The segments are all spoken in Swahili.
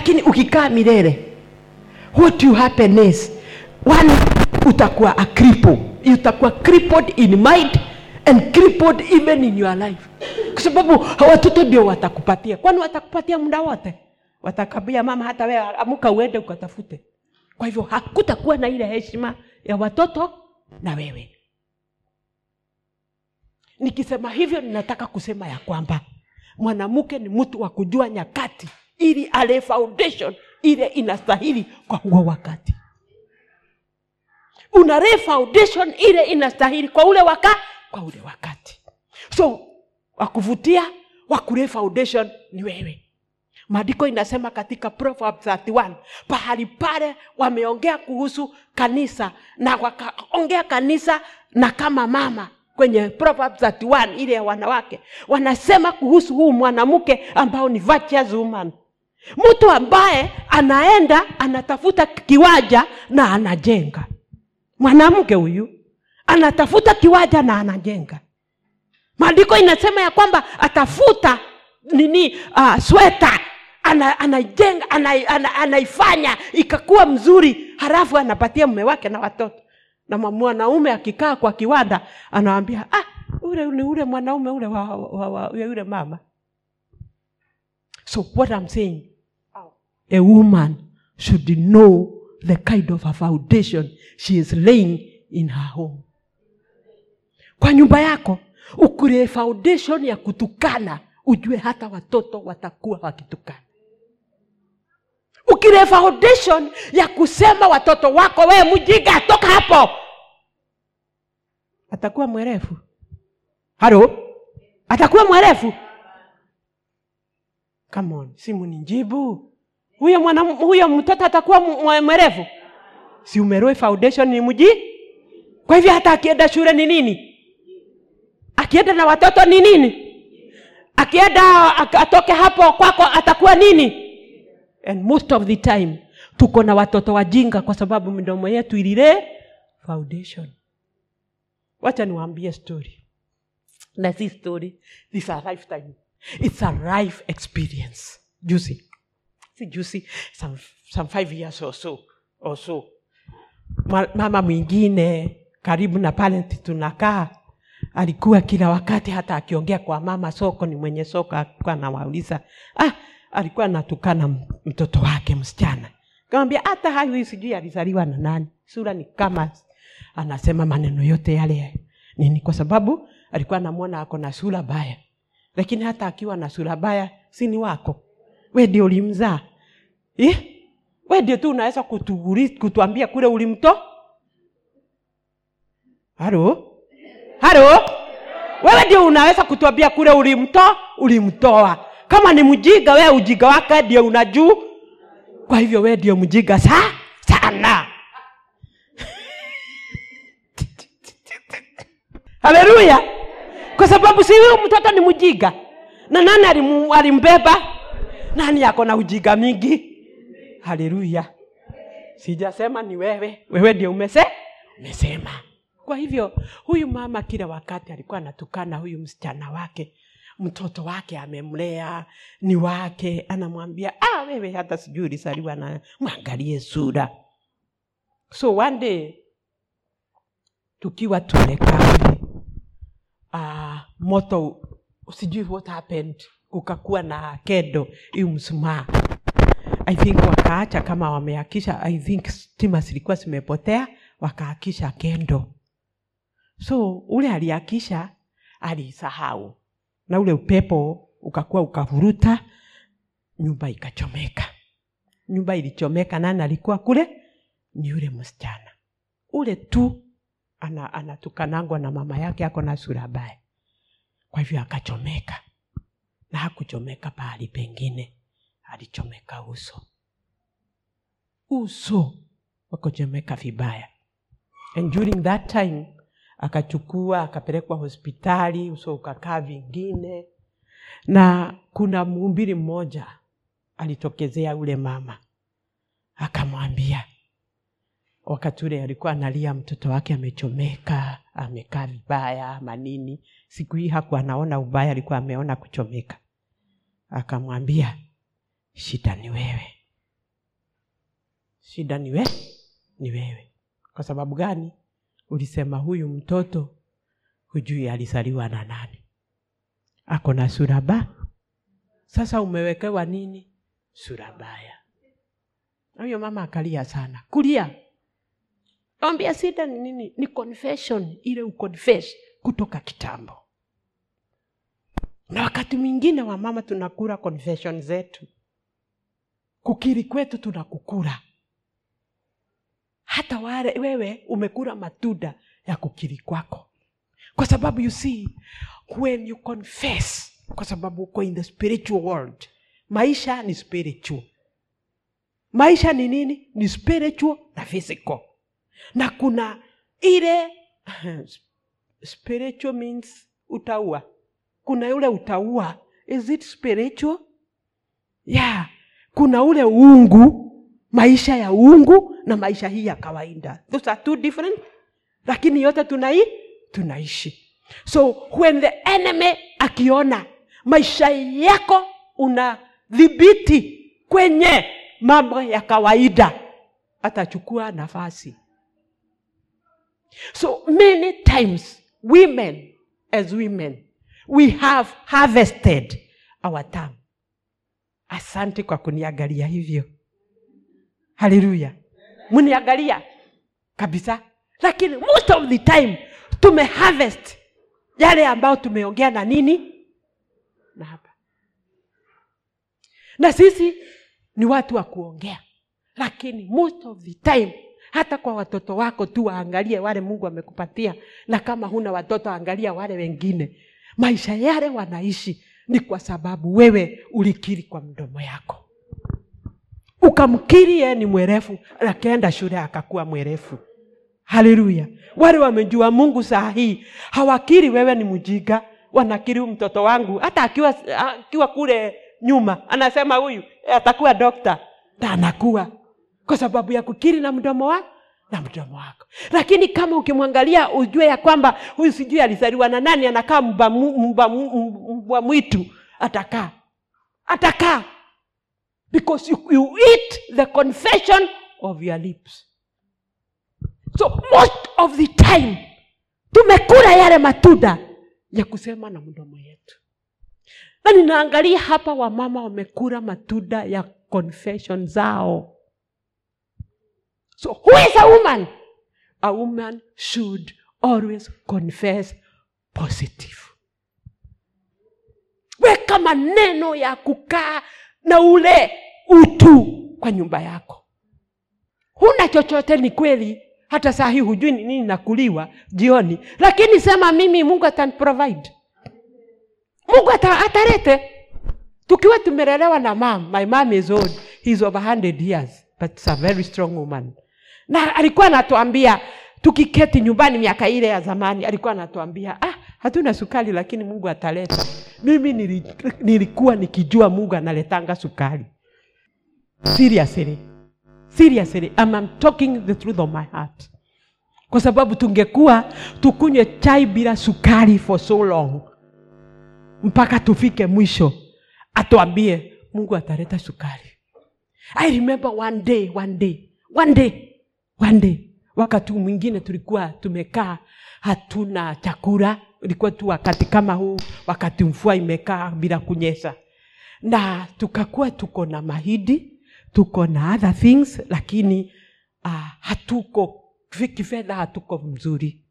lakini ukikaa milele what you happen is one utakuwa a cripple. Utakuwa crippled in mind and crippled even in your life. Kwa sababu watoto ndio watakupatia. Kwani watakupatia muda wote? Watakabia mama hata wewe amuka uende ukatafute. Kwa hivyo hakutakuwa na ile heshima ya watoto na wewe. Nikisema hivyo ninataka kusema ya kwamba mwanamke ni mtu wa kujua nyakati ili ale foundation ile inastahili kwa huo wakati. Una lay foundation ile inastahili kwa ule waka kwa ule wakati. So wakuvutia wakule foundation ni wewe. Maandiko inasema katika Proverbs 31 pahali pale wameongea kuhusu kanisa na wakaongea kanisa na kama mama. Kwenye Proverbs 31 ile ya wanawake wanasema kuhusu huu mwanamke ambao ni virtuous woman mtu ambaye anaenda anatafuta kiwanja na anajenga. Mwanamke huyu anatafuta kiwanja na anajenga. Maandiko inasema ya kwamba atafuta nini uh, sweta ana, anajenga ana, ana, anaifanya ikakuwa mzuri halafu anapatia mume wake na watoto. Na mwanaume akikaa kwa kiwanda anawambia ah, ule ni ule mwanaume ule wa, wa, wa, wa yule mama. So what I'm saying a woman should know the kind of a foundation she is laying in her home. Kwa nyumba yako ukule foundation ya kutukana ujue hata watoto watakuwa wakitukana. Ukile foundation ya kusema watoto wako wee mjinga toka hapo. Atakuwa mwerefu? Halo? Atakuwa mwerefu? Come on simu ni njibu huyo mwana huyo mtoto atakuwa mwe- mwerevu? Si umeroe foundation ni mji? Kwa hivyo hata akienda shule ni nini? Akienda na watoto ni nini? Akienda atoke hapo kwako atakuwa nini? And most of the time tuko na watoto wajinga kwa sababu midomo yetu ilile foundation. Wacha niwaambie story. Na si story this is a lifetime. It's a life experience. Juzi juzi some, some five years or so or so. Mama mwingine karibu na pale tunakaa alikuwa kila wakati hata akiongea kwa mama soko ni mwenye soko alikuwa anawauliza. Ah, alikuwa anatukana mtoto wake msichana. Kamwambia hata hayu sijui alizaliwa na nani. Sura ni kama anasema maneno yote yale nini kwa sababu alikuwa anamwona ako na sura baya lakini hata akiwa na sura baya si ni wako. We ndio ulimzaa eh? we ndio tu unaweza kutuambia kule ulimto halo? Halo? Wewe ndio unaweza kutuambia kule ulimto ulimtoa kama ni mjiga wewe ujiga wake ndio unajuu kwa hivyo wewe ndio mjiga sa sana. Haleluya! Kwa sababu si huyo mtoto ni mjiga. Na nani alimbeba? Nani yako na ujiga mingi haleluya sijasema ni wewe. Wewe ndio umese umesema. Kwa hivyo huyu mama kila wakati alikuwa anatukana huyu msichana wake. Mtoto wake amemlea ni wake anamwambia ah, wewe hata sijui ulisaliwa na mwangalie sura. So one tukiwa tumekaa uh, moto sijui what happened kukakuwa na kendo hiyo msumaa i think wakaacha kama wameakisha i think stima zilikuwa zimepotea wakaakisha kendo. So ule aliakisha alisahau. Na ule upepo ukakuwa ukavuruta nyumba ikachomeka. Nyumba ilichomeka nani alikuwa kule? Ni yule msichana. Ule tu ana, na mama yake ako na sura baya kwa hivyo akachomeka. Na hakuchomeka pahali pengine. Alichomeka uso uso wakochomeka vibaya. And during that time akachukua akapelekwa hospitali uso ukakaa vingine. Na kuna mhubiri mmoja alitokezea ule mama. Akamwambia wakati ule alikuwa analia mtoto wake amechomeka amekaa vibaya manini siku hii haku anaona ubaya alikuwa ameona kuchomeka. Akamwambia shida ni wewe shida ni wewe ni wewe. Kwa sababu gani? Ulisema huyu mtoto hujui alizaliwa na nani. Ako na sura ba. Sasa umewekewa nini? Sura baya. Huyo mama akalia sana. Kulia. Ambia sida ni nini? Ni confession. Ile uconfess kutoka kitambo. Na wakati mwingine wa mama tunakura confession zetu. Kukiri kwetu tunakukura hata wale wewe umekula matunda ya kukiri kwako. Kwa sababu you see when you confess kwa sababu uko in the spiritual world maisha ni spiritual. Maisha ni nini? Ni spiritual na physical. Na kuna ile spiritual means utaua. Kuna yule utaua. Is it spiritual? Yeah. Kuna ule uungu maisha ya uungu na maisha hii ya kawaida. Those are two different lakini yote tunai tunaishi. So when the enemy akiona maisha yako unadhibiti kwenye mambo ya kawaida atachukua nafasi. So many times women as women we have harvested our time. Asante kwa kuniangalia hivyo. Haleluya mniangalia kabisa. Lakini most of the time tumeharvest yale ambayo tumeongea na nini? Na hapa. Na sisi ni watu wa kuongea. Lakini most of the time hata kwa watoto wako tu waangalie wale mungu amekupatia na kama huna watoto angalia wale wengine. Maisha yale wanaishi ni kwa sababu wewe ulikiri kwa mdomo yako ukamkiri yeye ni mwerefu akaenda shule akakuwa mwerefu. Haleluya. Wale wamejua mungu saa hii hawakiri wewe ni mjiga wanakiri mtoto wangu hata akiwa, akiwa kule nyuma anasema huyu eh, atakuwa dokta na anakuwa. Kwa sababu ya kukiri na mdomo wa na mdomo wako. Lakini kama ukimwangalia ujue ya kwamba huyu sijui alizaliwa na nani anakaa mbwa mwitu. Atakaa. Atakaa because you, you eat the confession of your lips. So most of the time tumekula yale matunda ya kusema na mdomo yetu. Na ninaangalia hapa wamama wamekula matunda ya confession zao. So who is a woman? A woman should always confess positive. Weka maneno ya kukaa na ule utu kwa nyumba yako. Huna chochote ni kweli. Hata saa hii hujui ni nini nakuliwa jioni. Lakini sema mimi mungu ataniprovide mungu ata, atarete. Tukiwa tumelelewa na mam my mom is old. He's over 100 years but a very strong woman. Na alikuwa anatuambia tukiketi nyumbani miaka ile ya zamani alikuwa anatuambia ah, hatuna sukari lakini mungu ataleta. Mimi nilikuwa nikijua mungu analetanga sukari. Seriously. Seriously. I'm, talking the truth of my heart. Kwa sababu tungekuwa tukunywe chai bila sukari for so long mpaka tufike mwisho atuambie mungu ataleta sukari. I remember one day one day one day one day. Wakati mwingine tulikuwa tumekaa hatuna chakula ilikuwa tu wakati kama huu wakati mvua imekaa bila kunyesha. Na tukakuwa tuko na mahidi tuko na other things lakini uh, hatuko kifedha hatuko mzuri.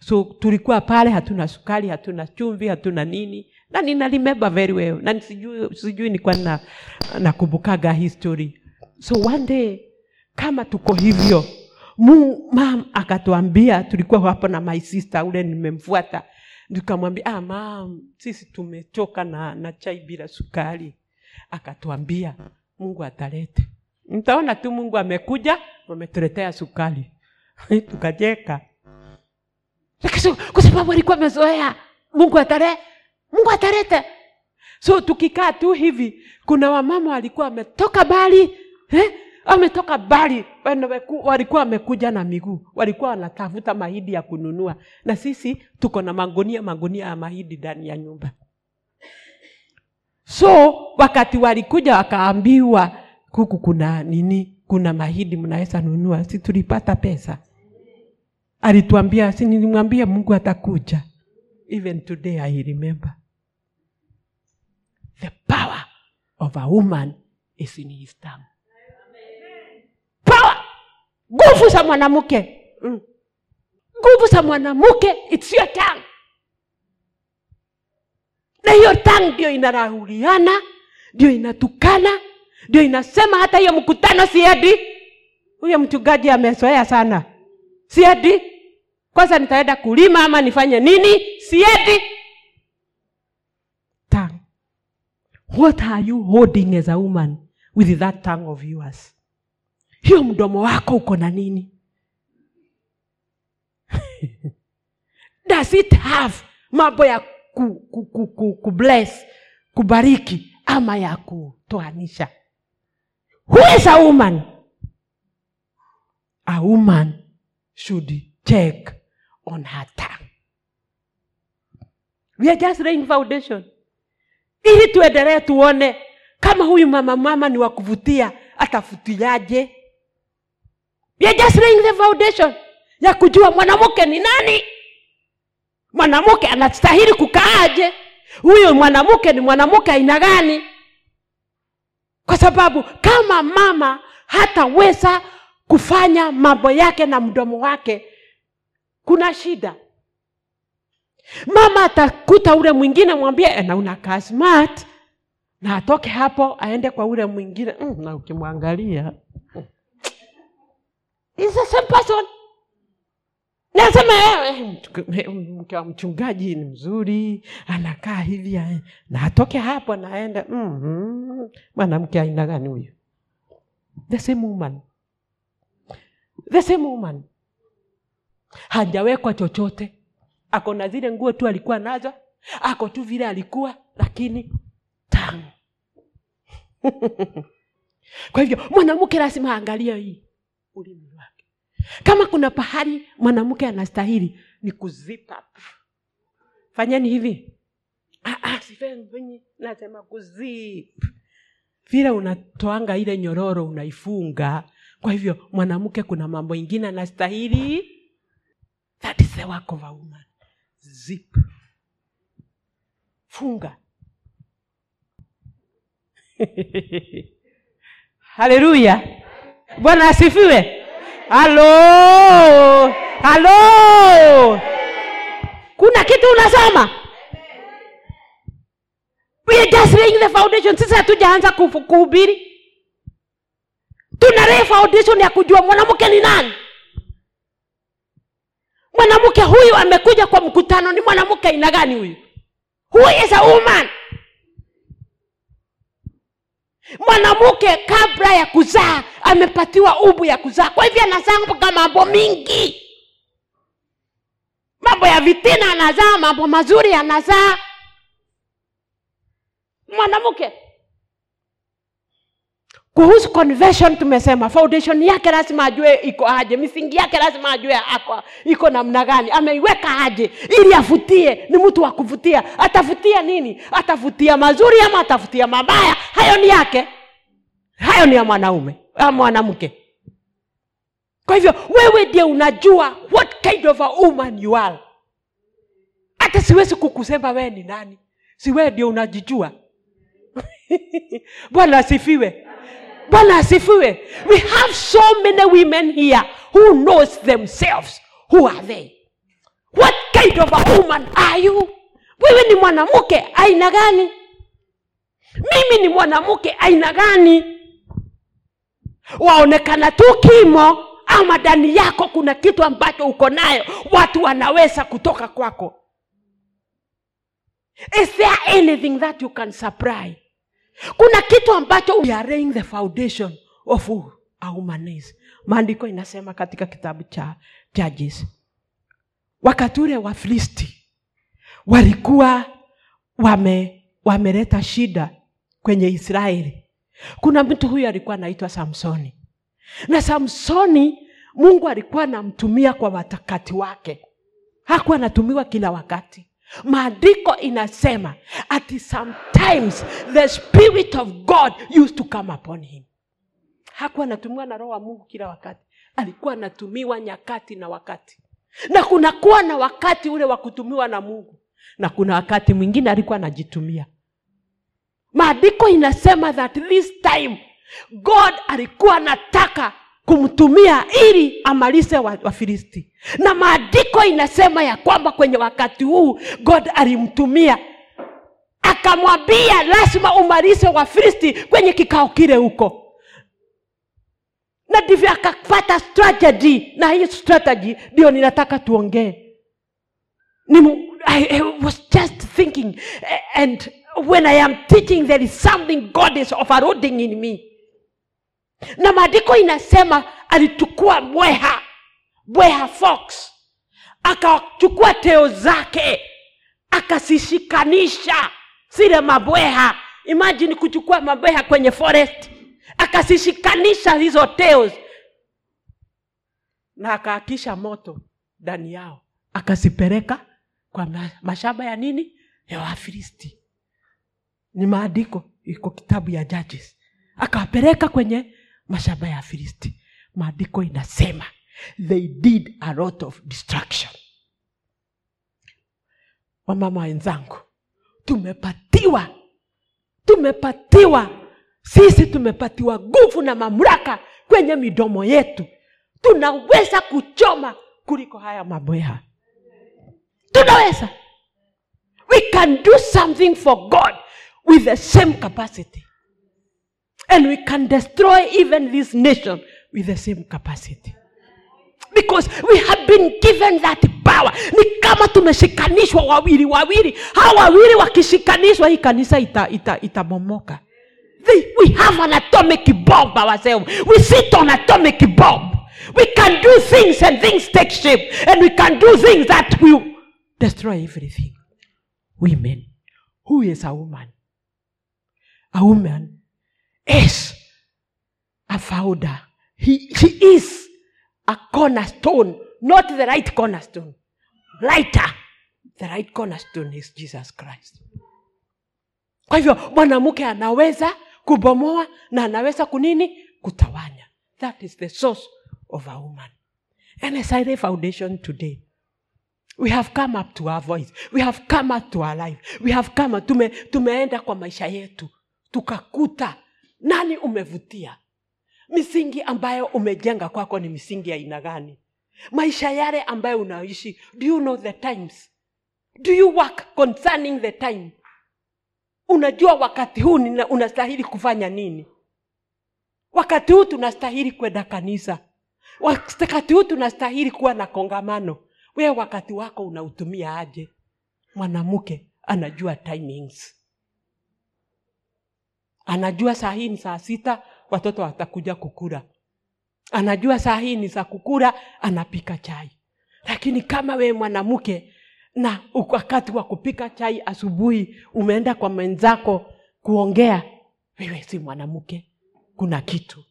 So tulikuwa pale hatuna sukari hatuna chumvi hatuna nini na nina very well na sijui, sijui nikuwa na history so one day kama tuko hivyo Mu- mam akatuambia tulikuwa hapo na my sister ule nimemfuata nikamwambia ah, sisi tumechoka na, na chai bila sukari. Akatuambia mungu atalete. Mtaona tu mungu amekuja wametuletea sukari. Lakini kwa sababu alikuwa amezoea mungu atare mungu atalete. So tukikaa tu hivi kuna wamama walikuwa wametoka bali eh? Wametoka bali Wanaweku- walikuwa wamekuja na miguu walikuwa wanatafuta mahidi ya kununua. Na sisi tuko na magunia magunia ya mahidi ndani ya nyumba. So wakati walikuja wakaambiwa huku kuna nini? Kuna mahidi mnaweza nunua? Si tulipata pesa. Alituambia si nilimwambia mungu atakuja. Even today i remember. The power of a woman is in his tongue nguvu za mwanamke. Mm. nguvu za mwanamke its your tongue. Na hiyo tongue ndio inarahuliana ndio inatukana ndio inasema hata hiyo mkutano siedi. Huyo mchungaji amezoea sana. Siedi. Kwanza nitaenda kulima ama nifanye nini? Siedi. Tongue. What are you holding as a woman with that tongue of yours hiyo mdomo wako uko na nini? Does it have mambo ya ku, ku, ku, ku, ku bless kubariki ama ya kutoanisha? Who is a woman? A woman should check on her tongue. We are just laying foundation. Ili tuendelee tuone kama huyu mama mama ni wa kuvutia atavutiaje we are just laying the foundation ya kujua mwanamke ni nani. Mwanamke anastahili kukaaje huyo mwanamke ni mwanamke aina gani? Kwa sababu kama mama hataweza kufanya mambo yake na mdomo wake kuna shida. Mama atakuta ule mwingine mwambie "Eh, na unakaa smart. Na atoke hapo aende kwa ule mwingine. Mm, na ukimwangalia is the same person nasema "Eh, eh, mtu- eh, mke wa mchungaji ni mzuri anakaa hivi eh." na atoke hapo naenda mm-hmm. mwanamke aina gani huyo the same woman. The same woman. Hajawekwa chochote. Ako na zile nguo tu alikuwa nazo ako tu vile alikuwa lakini tamu. Kwa hivyo mwanamke lazima aangalia hii ulimi wake. Kama kuna pahali mwanamke anastahili ni kuzipa fanyeni hivi. Ah, ah, sifenyi nasema kuzip vile unatoanga ile nyororo unaifunga. Kwa hivyo mwanamke kuna mambo ingine anastahili. That is zip. Funga. Haleluya bwana asifiwe. Halo. Halo. Kuna kitu unasoma we just laying the foundation. Sisi hatujaanza kuhubiri. Tuna lay foundation ya kujua mwanamke ni nani. Mwanamke huyu amekuja kwa mkutano. Ni mwanamke aina gani huyu? Who is a woman mwanamke kabla ya kuzaa amepatiwa ubu ya kuzaa. Kwa hivyo anazaa mambo mingi. Mambo ya vitina anazaa mambo mazuri anazaa. Mwanamke kuhusu conversion tumesema foundation yake lazima ajue iko aje misingi yake lazima ajue ako iko namna gani ameiweka aje ili avutie ni mtu wa kuvutia. Atavutia nini? Atavutia mazuri ama atavutia mabaya? Hayo ni yake. Hayo ni ya mwanaume ya mwanamke. Kwa hivyo wewe ndiye unajua what kind of a woman you are. Hata siwezi kukusema wewe ni nani. Si wewe ndio unajijua. Bwana asifiwe bwana asifiwe. We have so many women here who knows themselves. Who are they? What kind of a woman are you? Wewe ni mwanamke aina gani? Mimi ni mwanamke aina gani? Waonekana tu kimo ama ndani yako kuna kitu ambacho uko nayo watu wanaweza kutoka kwako. Is there anything that you can supply kuna kitu ambacho we are the foundation of who a woman is. Maandiko inasema katika kitabu cha judges wakati ule wafilisti walikuwa wame wameleta shida kwenye israeli. Kuna mtu huyu alikuwa anaitwa samsoni. Na samsoni mungu alikuwa anamtumia kwa watakati wake. Hakuwa anatumiwa kila wakati maandiko inasema ati sometimes the spirit of god used to come upon him. Hakuwa anatumiwa na roho wa mungu kila wakati. Alikuwa anatumiwa nyakati na wakati. Na kunakuwa na wakati ule wa kutumiwa na mungu. Na kuna wakati mwingine alikuwa anajitumia. Maandiko inasema that this time god alikuwa anataka kumtumia ili amalize wa- wafilisti. Na maandiko inasema ya kwamba kwenye wakati huu god alimtumia. Akamwambia lazima umalize wafilisti kwenye kikao kile huko. Na ndivyo akapata strategy na hii strategy ndio ninataka tuongee. I, I was just thinking and when i am teaching there is something god is overloading in me na maandiko inasema alichukua bweha bweha fox akachukua teo zake akazishikanisha zile mabweha. Imajini kuchukua mabweha kwenye forest akazishikanisha hizo teo na akaakisha moto ndani yao akazipeleka kwa mashamba ya nini? Ya wafilisti. Ni maandiko iko kitabu ya judges. Akawapeleka kwenye mashamba ya filisti. Maandiko inasema they did a lot of destruction. Wamama wenzangu tumepatiwa tumepatiwa sisi tumepatiwa nguvu na mamlaka kwenye midomo yetu. Tunaweza kuchoma kuliko haya mabweha tunaweza. We can do something for god with the same capacity and we can destroy even this nation with the same capacity. Because we have been given that power. Ni kama tumeshikanishwa wawili wawili. Hawa wawili wakishikanishwa hii kanisa itabomoka ita, ita we have an atomic bomb ourselves we sit on atomic bomb. We can do things and things take shape. And we can do things that will destroy everything. Women. Who is a woman? A woman is a founder. He, she is a cornerstone not the right cornerstone. Lighter the right cornerstone is jesus christ. Kwa hivyo mwanamke anaweza kubomoa na anaweza kunini? Kutawanya. That is the source of a woman. Nsira foundation today. We have come up to our voice. We have come up to our life. We have come tume, tumeenda kwa maisha yetu. Tukakuta nani umevutia? Misingi ambayo umejenga kwako ni misingi ya aina gani? Maisha yale ambayo unaishi do you know the times? Do you work concerning the time? Unajua wakati huu unastahili kufanya nini? Wakati huu tunastahili kwenda kanisa. Wakati huu tunastahili kuwa na kongamano. Wewe wakati wako unautumia aje? Mwanamke anajua timings anajua saa hii ni saa sita watoto watakuja kukula. Anajua saa hii ni za kukula anapika chai. Lakini kama wewe mwanamke na wakati wa kupika chai asubuhi umeenda kwa mwenzako kuongea wewe si mwanamke kuna kitu.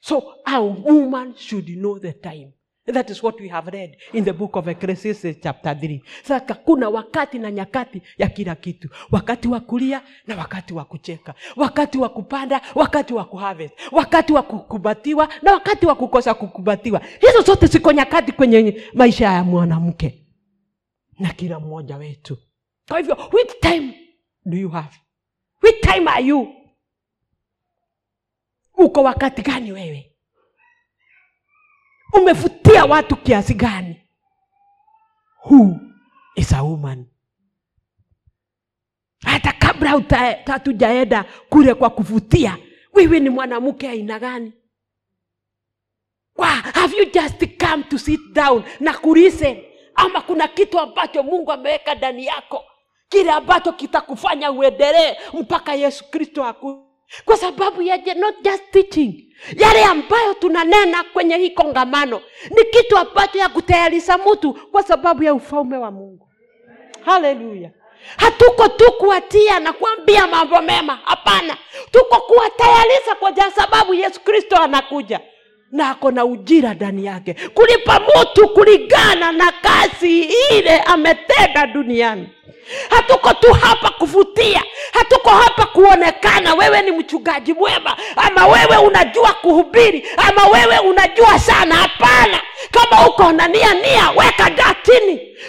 So a woman should know the time that is what we have read in the book of ecclesiastes chapter 3 sasa kuna wakati na nyakati ya kila kitu. Wakati wa kulia na wakati wa kucheka. Wakati wa kupanda wakati wa kuharvest. Wakati wa kukubatiwa na wakati wa kukosa kukubatiwa. Hizo zote ziko nyakati kwenye maisha ya mwanamke na kila mmoja wetu. Kwa hivyo which time do you have? Which time are you? Uko wakati gani wewe umevutia watu kiasi gani? Who is a woman? Hata kabla hatujaenda kule kwa kuvutia wewe ni mwanamke aina gani? Have you just come to sit down na kulisten? Ama kuna kitu ambacho mungu ameweka ndani yako? Kile ambacho kitakufanya uendelee mpaka yesu kristo aku kwa sababu ya not just teaching. Yale ambayo tunanena kwenye hii kongamano ni kitu ambacho ya kutayarisha mtu kwa sababu ya ufalme wa mungu. Haleluya hatuko tu kuwatia na kuambia mambo mema. Hapana. Tuko kuwatayarisha kwa sababu yesu kristo anakuja na ako na ujira ndani yake. Kulipa mutu kulingana na kazi ile ametenda duniani. Hatuko tu hapa kuvutia hatuko hapa kuonekana wewe ni mchungaji mwema ama wewe unajua kuhubiri ama wewe unajua sana. Hapana kama uko na nia nia weka jaa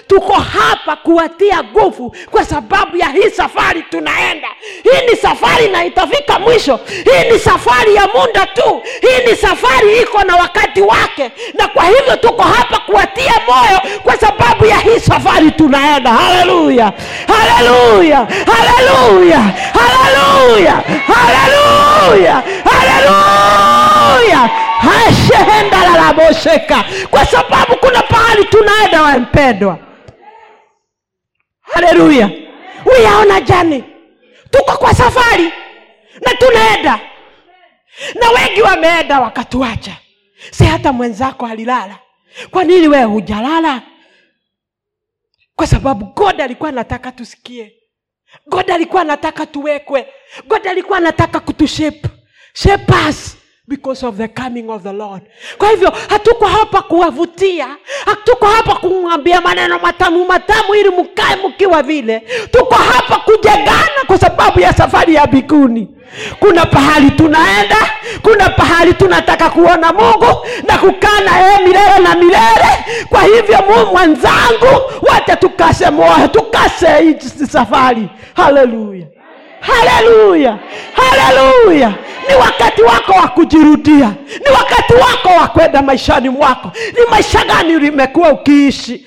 tuko hapa kuwatia nguvu kwa sababu ya hii safari tunaenda. Hii ni safari na itafika mwisho. Hii ni safari ya muda tu. Hii ni safari iko na wakati wake na kwa hivyo tuko hapa kuwatia moyo kwa sababu ya hii safari tunaenda. Haleluya! Haleluya! Haleluya! Haleluya! Haleluya! Haleluya! Hashehendalalaboseka kwa sababu kuna pahali tunaenda wampendwa haleluya! Uyaona jani tuko kwa safari na tunaenda na wengi wameenda wakatuacha. Si hata mwenzako alilala. Kwa nini wewe hujalala? Kwa sababu god alikuwa anataka tusikie. God alikuwa anataka tuwekwe. God alikuwa anataka kutushep shepas because of the coming of the lord. Kwa hivyo hatuko hapa kuwavutia hatuko hapa kumwambia maneno matamu matamu ili mkae mkiwa vile. Tuko hapa kujengana kwa sababu ya safari ya biguni kuna pahali tunaenda kuna pahali tunataka kuona mungu na kukaa na yeye milele na milele. Kwa hivyo mu mwenzangu wate tukase moyo tukase safari. Haleluya haleluya! Haleluya! Ni wakati wako wa kujirudia. Ni wakati wako wa kwenda maishani mwako. Ni maisha gani limekuwa ukiishi